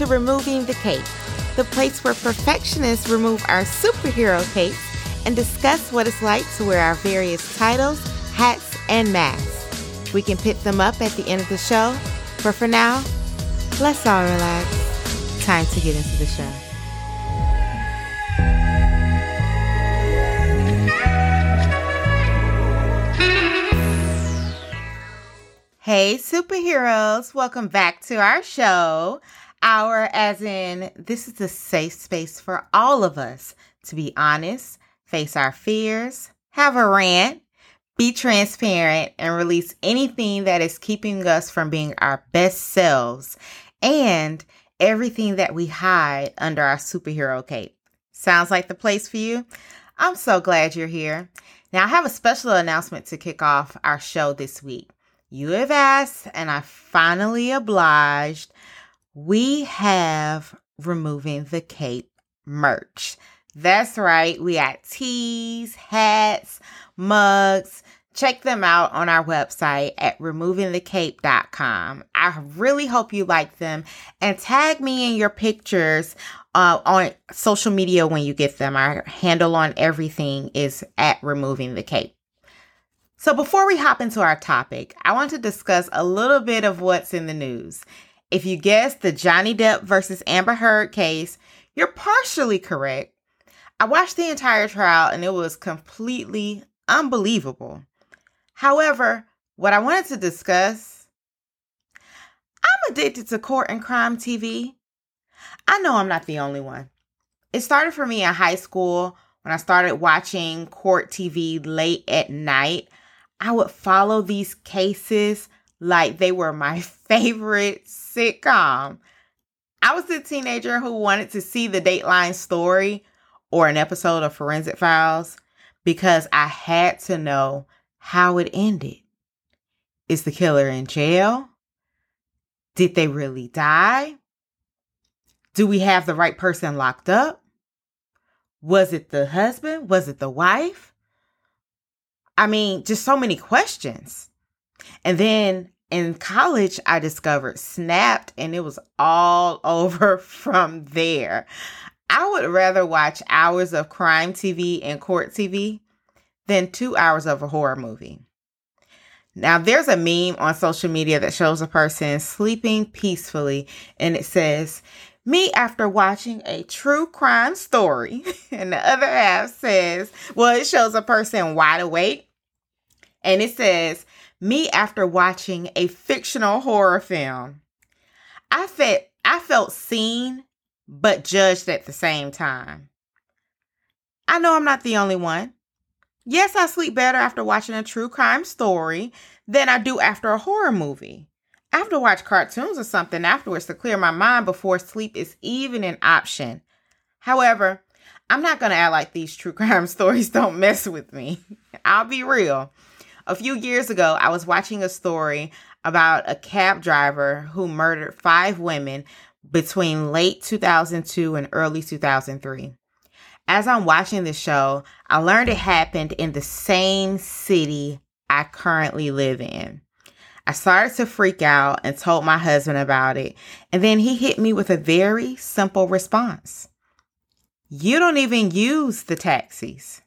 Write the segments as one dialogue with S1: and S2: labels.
S1: to Removing the Cape, the place where perfectionists remove our superhero capes and discuss what it's like to wear our various titles, hats, and masks. We can pick them up at the end of the show, but for now, let's all relax. Time to get into the show. Hey, superheroes, welcome back to our show. Our, as in, this is a safe space for all of us to be honest, face our fears, have a rant, be transparent, and release anything that is keeping us from being our best selves and everything that we hide under our superhero cape. Sounds like the place for you? I'm so glad you're here. Now, I have a special announcement to kick off our show this week. You have asked, and I finally obliged. We have removing the cape merch. That's right. We got tees, hats, mugs. Check them out on our website at removingthecape.com. I really hope you like them and tag me in your pictures uh, on social media when you get them. Our handle on everything is at removing the cape. So, before we hop into our topic, I want to discuss a little bit of what's in the news. If you guessed the Johnny Depp versus Amber Heard case, you're partially correct. I watched the entire trial and it was completely unbelievable. However, what I wanted to discuss I'm addicted to court and crime TV. I know I'm not the only one. It started for me in high school when I started watching court TV late at night I would follow these cases like they were my favorite sitcom. I was a teenager who wanted to see the Dateline story or an episode of Forensic Files because I had to know how it ended. Is the killer in jail? Did they really die? Do we have the right person locked up? Was it the husband? Was it the wife? I mean, just so many questions. And then in college, I discovered Snapped, and it was all over from there. I would rather watch hours of crime TV and court TV than two hours of a horror movie. Now, there's a meme on social media that shows a person sleeping peacefully, and it says, Me after watching a true crime story. and the other half says, Well, it shows a person wide awake and it says, Me after watching a fictional horror film. I felt I felt seen but judged at the same time. I know I'm not the only one. Yes, I sleep better after watching a true crime story than I do after a horror movie. I have to watch cartoons or something afterwards to clear my mind before sleep is even an option. However, I'm not going to act like these true crime stories don't mess with me. I'll be real. A few years ago, I was watching a story about a cab driver who murdered five women between late 2002 and early 2003. As I'm watching the show, I learned it happened in the same city I currently live in. I started to freak out and told my husband about it, and then he hit me with a very simple response You don't even use the taxis.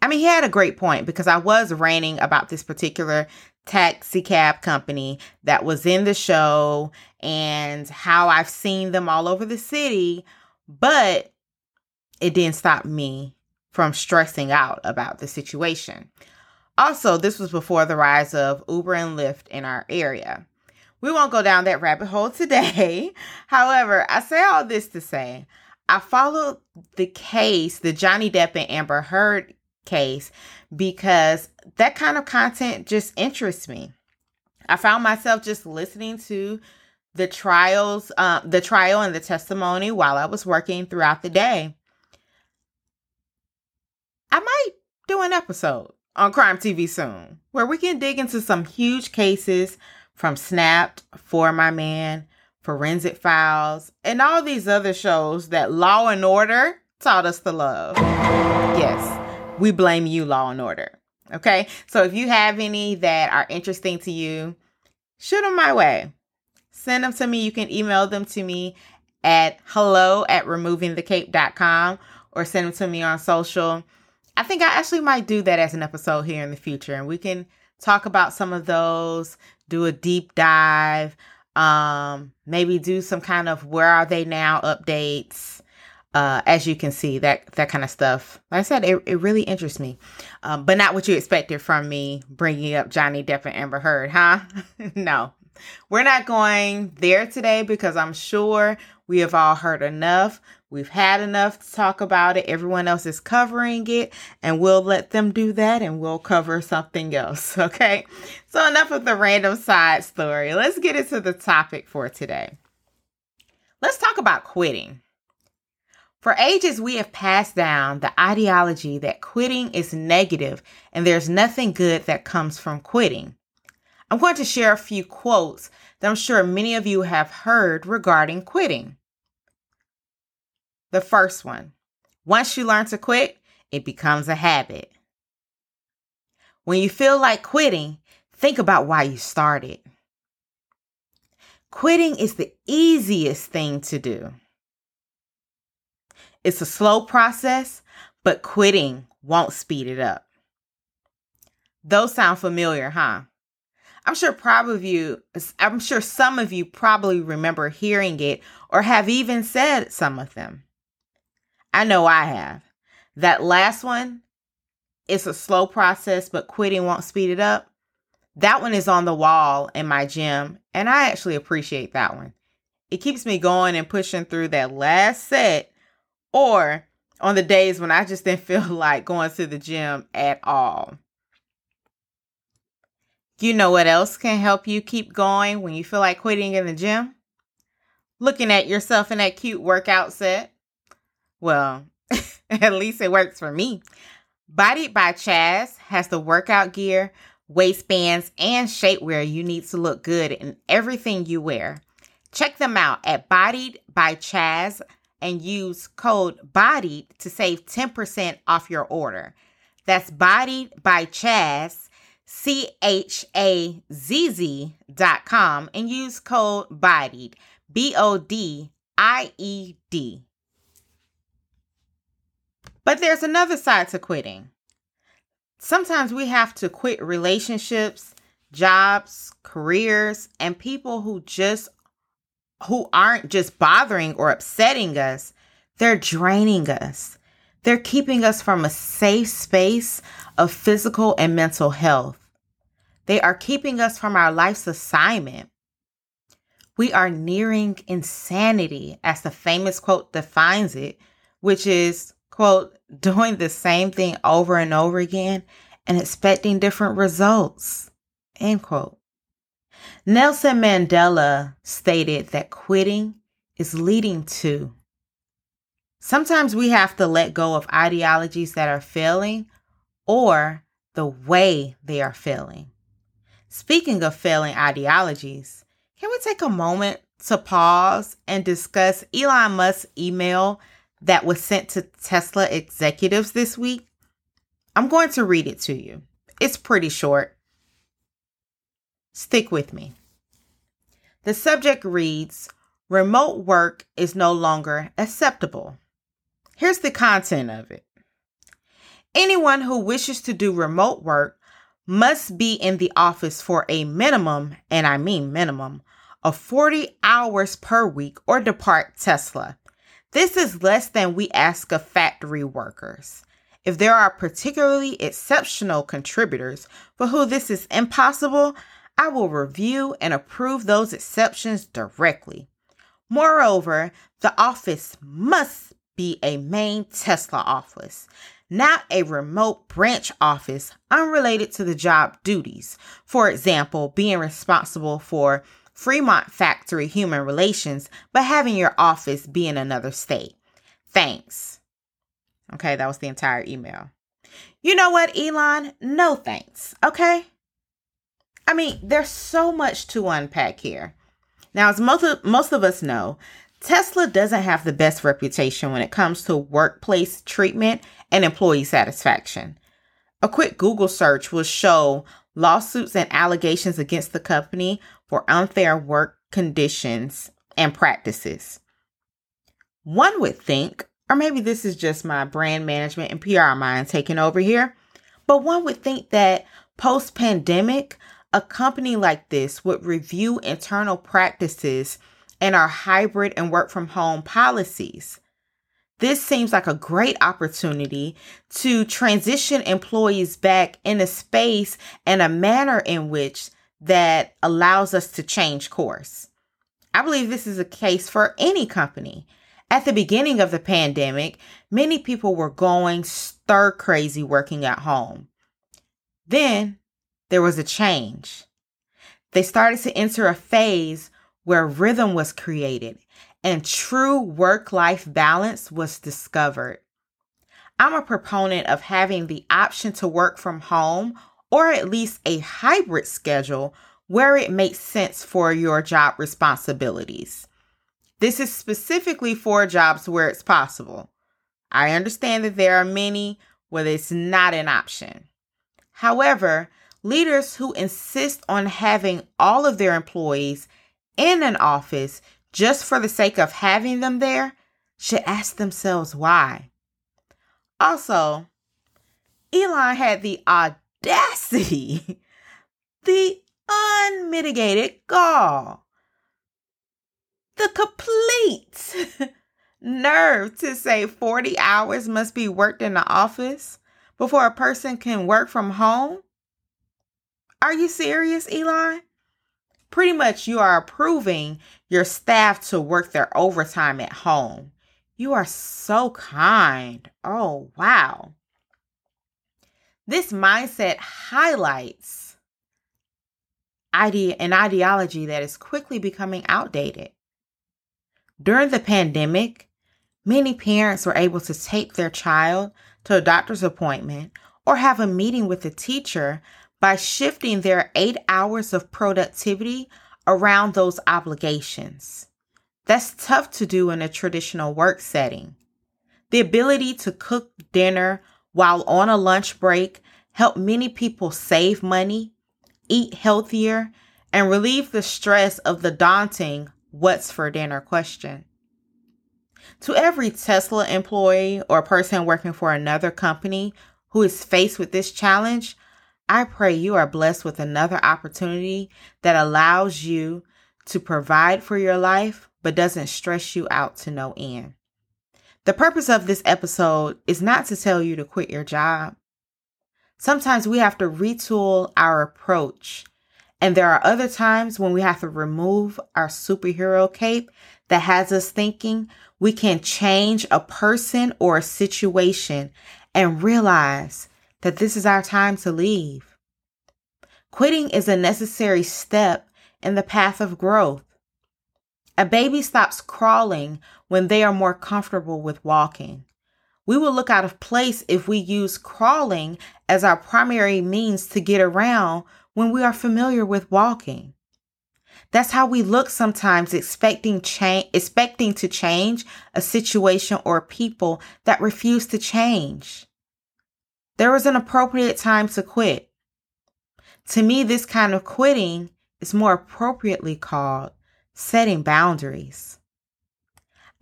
S1: I mean, he had a great point because I was ranting about this particular taxi cab company that was in the show and how I've seen them all over the city, but it didn't stop me from stressing out about the situation. Also, this was before the rise of Uber and Lyft in our area. We won't go down that rabbit hole today. However, I say all this to say I followed the case, the Johnny Depp and Amber Heard case because that kind of content just interests me. I found myself just listening to the trials, uh, the trial and the testimony while I was working throughout the day. I might do an episode on Crime TV soon where we can dig into some huge cases from Snapped, For My Man, Forensic Files, and all these other shows that Law and Order taught us to love. Yes, we blame you, Law and Order. Okay. So if you have any that are interesting to you, shoot them my way. send them to me. You can email them to me at hello at removingthecape.com or send them to me on social. I think I actually might do that as an episode here in the future and we can talk about some of those, do a deep dive, um, maybe do some kind of where are they now updates. Uh, as you can see, that that kind of stuff. Like I said, it, it really interests me, um, but not what you expected from me bringing up Johnny Depp and Amber Heard, huh? no, we're not going there today because I'm sure we have all heard enough. We've had enough to talk about it. Everyone else is covering it, and we'll let them do that and we'll cover something else. Okay. So, enough of the random side story. Let's get into the topic for today. Let's talk about quitting. For ages, we have passed down the ideology that quitting is negative and there's nothing good that comes from quitting. I'm going to share a few quotes that I'm sure many of you have heard regarding quitting. The first one once you learn to quit, it becomes a habit. When you feel like quitting, think about why you started. Quitting is the easiest thing to do. It's a slow process, but quitting won't speed it up. Those sound familiar, huh? I'm sure probably of you, I'm sure some of you probably remember hearing it or have even said some of them. I know I have. That last one, it's a slow process, but quitting won't speed it up. That one is on the wall in my gym, and I actually appreciate that one. It keeps me going and pushing through that last set, or on the days when I just didn't feel like going to the gym at all. You know what else can help you keep going when you feel like quitting in the gym? Looking at yourself in that cute workout set. Well, at least it works for me. Bodied by Chazz has the workout gear, waistbands, and shapewear you need to look good in everything you wear. Check them out at Bodied by Chazz and use code BODIED to save 10% off your order. That's Bodied by Chazz, C H A Z Z dot com, and use code BODIED, B O D I E D. But there's another side to quitting. Sometimes we have to quit relationships, jobs, careers, and people who just who aren't just bothering or upsetting us, they're draining us. They're keeping us from a safe space of physical and mental health. They are keeping us from our life's assignment. We are nearing insanity, as the famous quote defines it, which is, quote, doing the same thing over and over again and expecting different results. End quote. Nelson Mandela stated that quitting is leading to. Sometimes we have to let go of ideologies that are failing or the way they are failing. Speaking of failing ideologies, can we take a moment to pause and discuss Elon Musk's email that was sent to Tesla executives this week. I'm going to read it to you. It's pretty short. Stick with me. The subject reads Remote work is no longer acceptable. Here's the content of it Anyone who wishes to do remote work must be in the office for a minimum, and I mean minimum, of 40 hours per week or depart Tesla. This is less than we ask of factory workers. If there are particularly exceptional contributors for who this is impossible, I will review and approve those exceptions directly. Moreover, the office must be a main Tesla office, not a remote branch office unrelated to the job duties. For example, being responsible for Fremont Factory Human Relations, but having your office be in another state. Thanks. Okay, that was the entire email. You know what, Elon? No thanks. Okay? I mean, there's so much to unpack here. Now, as most of, most of us know, Tesla doesn't have the best reputation when it comes to workplace treatment and employee satisfaction. A quick Google search will show lawsuits and allegations against the company for unfair work conditions and practices. One would think, or maybe this is just my brand management and PR mind taking over here, but one would think that post pandemic, a company like this would review internal practices and our hybrid and work from home policies. This seems like a great opportunity to transition employees back in a space and a manner in which that allows us to change course. I believe this is a case for any company. At the beginning of the pandemic, many people were going stir crazy working at home. Then there was a change. They started to enter a phase where rhythm was created and true work life balance was discovered. I'm a proponent of having the option to work from home or at least a hybrid schedule where it makes sense for your job responsibilities. This is specifically for jobs where it's possible. I understand that there are many where it's not an option. However, leaders who insist on having all of their employees in an office just for the sake of having them there should ask themselves why. Also, Elon had the audacity, the unmitigated gall, the complete nerve to say 40 hours must be worked in the office before a person can work from home? Are you serious, Elon? Pretty much, you are approving your staff to work their overtime at home. You are so kind. Oh, wow. This mindset highlights idea an ideology that is quickly becoming outdated. During the pandemic, many parents were able to take their child to a doctor's appointment or have a meeting with a teacher by shifting their eight hours of productivity around those obligations. That's tough to do in a traditional work setting. The ability to cook dinner while on a lunch break help many people save money, eat healthier, and relieve the stress of the daunting what's for dinner question. To every Tesla employee or person working for another company who is faced with this challenge, I pray you are blessed with another opportunity that allows you to provide for your life, but doesn't stress you out to no end. The purpose of this episode is not to tell you to quit your job. Sometimes we have to retool our approach. And there are other times when we have to remove our superhero cape that has us thinking we can change a person or a situation and realize that this is our time to leave. Quitting is a necessary step in the path of growth. A baby stops crawling when they are more comfortable with walking. We will look out of place if we use crawling as our primary means to get around when we are familiar with walking. That's how we look sometimes expecting change expecting to change a situation or people that refuse to change. There was an appropriate time to quit. To me, this kind of quitting is more appropriately called setting boundaries.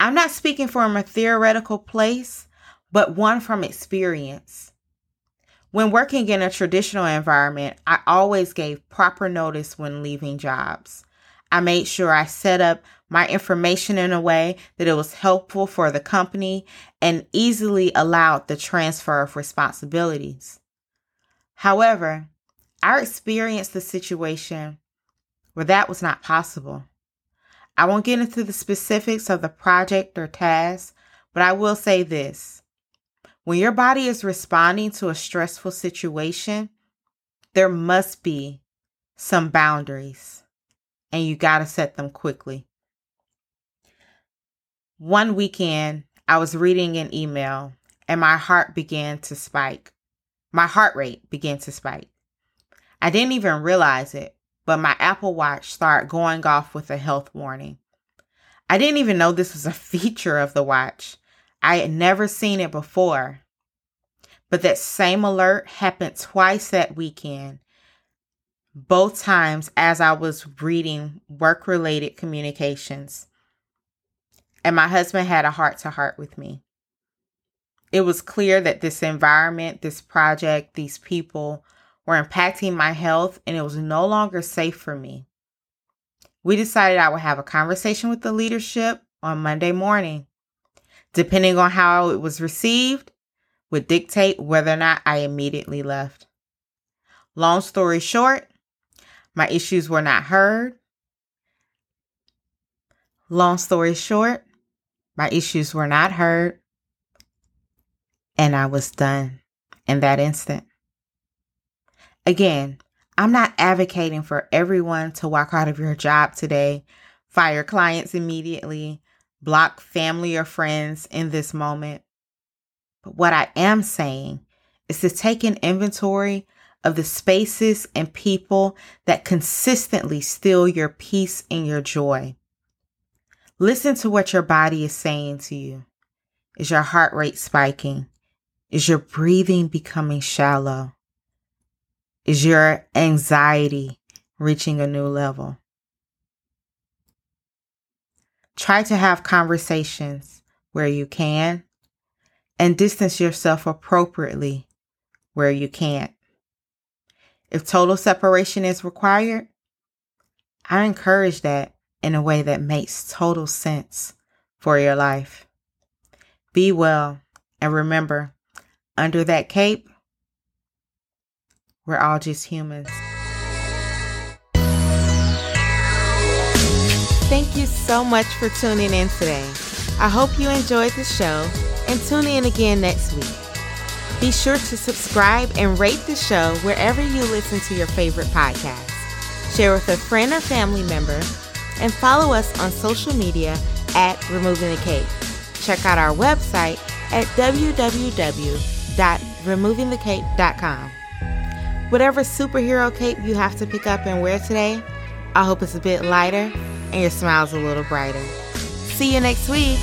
S1: I'm not speaking from a theoretical place, but one from experience. When working in a traditional environment, I always gave proper notice when leaving jobs. I made sure I set up my information in a way that it was helpful for the company and easily allowed the transfer of responsibilities. However, I experienced a situation where that was not possible. I won't get into the specifics of the project or task, but I will say this. When your body is responding to a stressful situation, there must be some boundaries, and you got to set them quickly. One weekend, I was reading an email and my heart began to spike. My heart rate began to spike. I didn't even realize it, but my Apple Watch started going off with a health warning. I didn't even know this was a feature of the watch. I had never seen it before. But that same alert happened twice that weekend. Both times as I was reading work related communications. And my husband had a heart to heart with me. It was clear that this environment, this project, these people were impacting my health and it was no longer safe for me. We decided I would have a conversation with the leadership on Monday morning. Depending on how it was received, would dictate whether or not I immediately left. Long story short, my issues were not heard. Long story short, my issues were not heard. And I was done in that instant. Again, I'm not advocating for everyone to walk out of your job today, fire clients immediately, block family or friends in this moment. But what I am saying is to take an inventory of the spaces and people that consistently steal your peace and your joy. Listen to what your body is saying to you. Is your heart rate spiking? Is your breathing becoming shallow? Is your anxiety reaching a new level? Try to have conversations where you can and distance yourself appropriately where you can't. If total separation is required, I encourage that in a way that makes total sense for your life. Be well and remember, under that cape, we're all just humans. Thank you so much for tuning in today. I hope you enjoyed the show and tune in again next week. Be sure to subscribe and rate the show wherever you listen to your favorite podcast. Share with a friend or family member and follow us on social media at Removing the Cape. Check out our website at www.removingthecape.com. Whatever superhero cape you have to pick up and wear today, I hope it's a bit lighter and your smile's a little brighter. See you next week.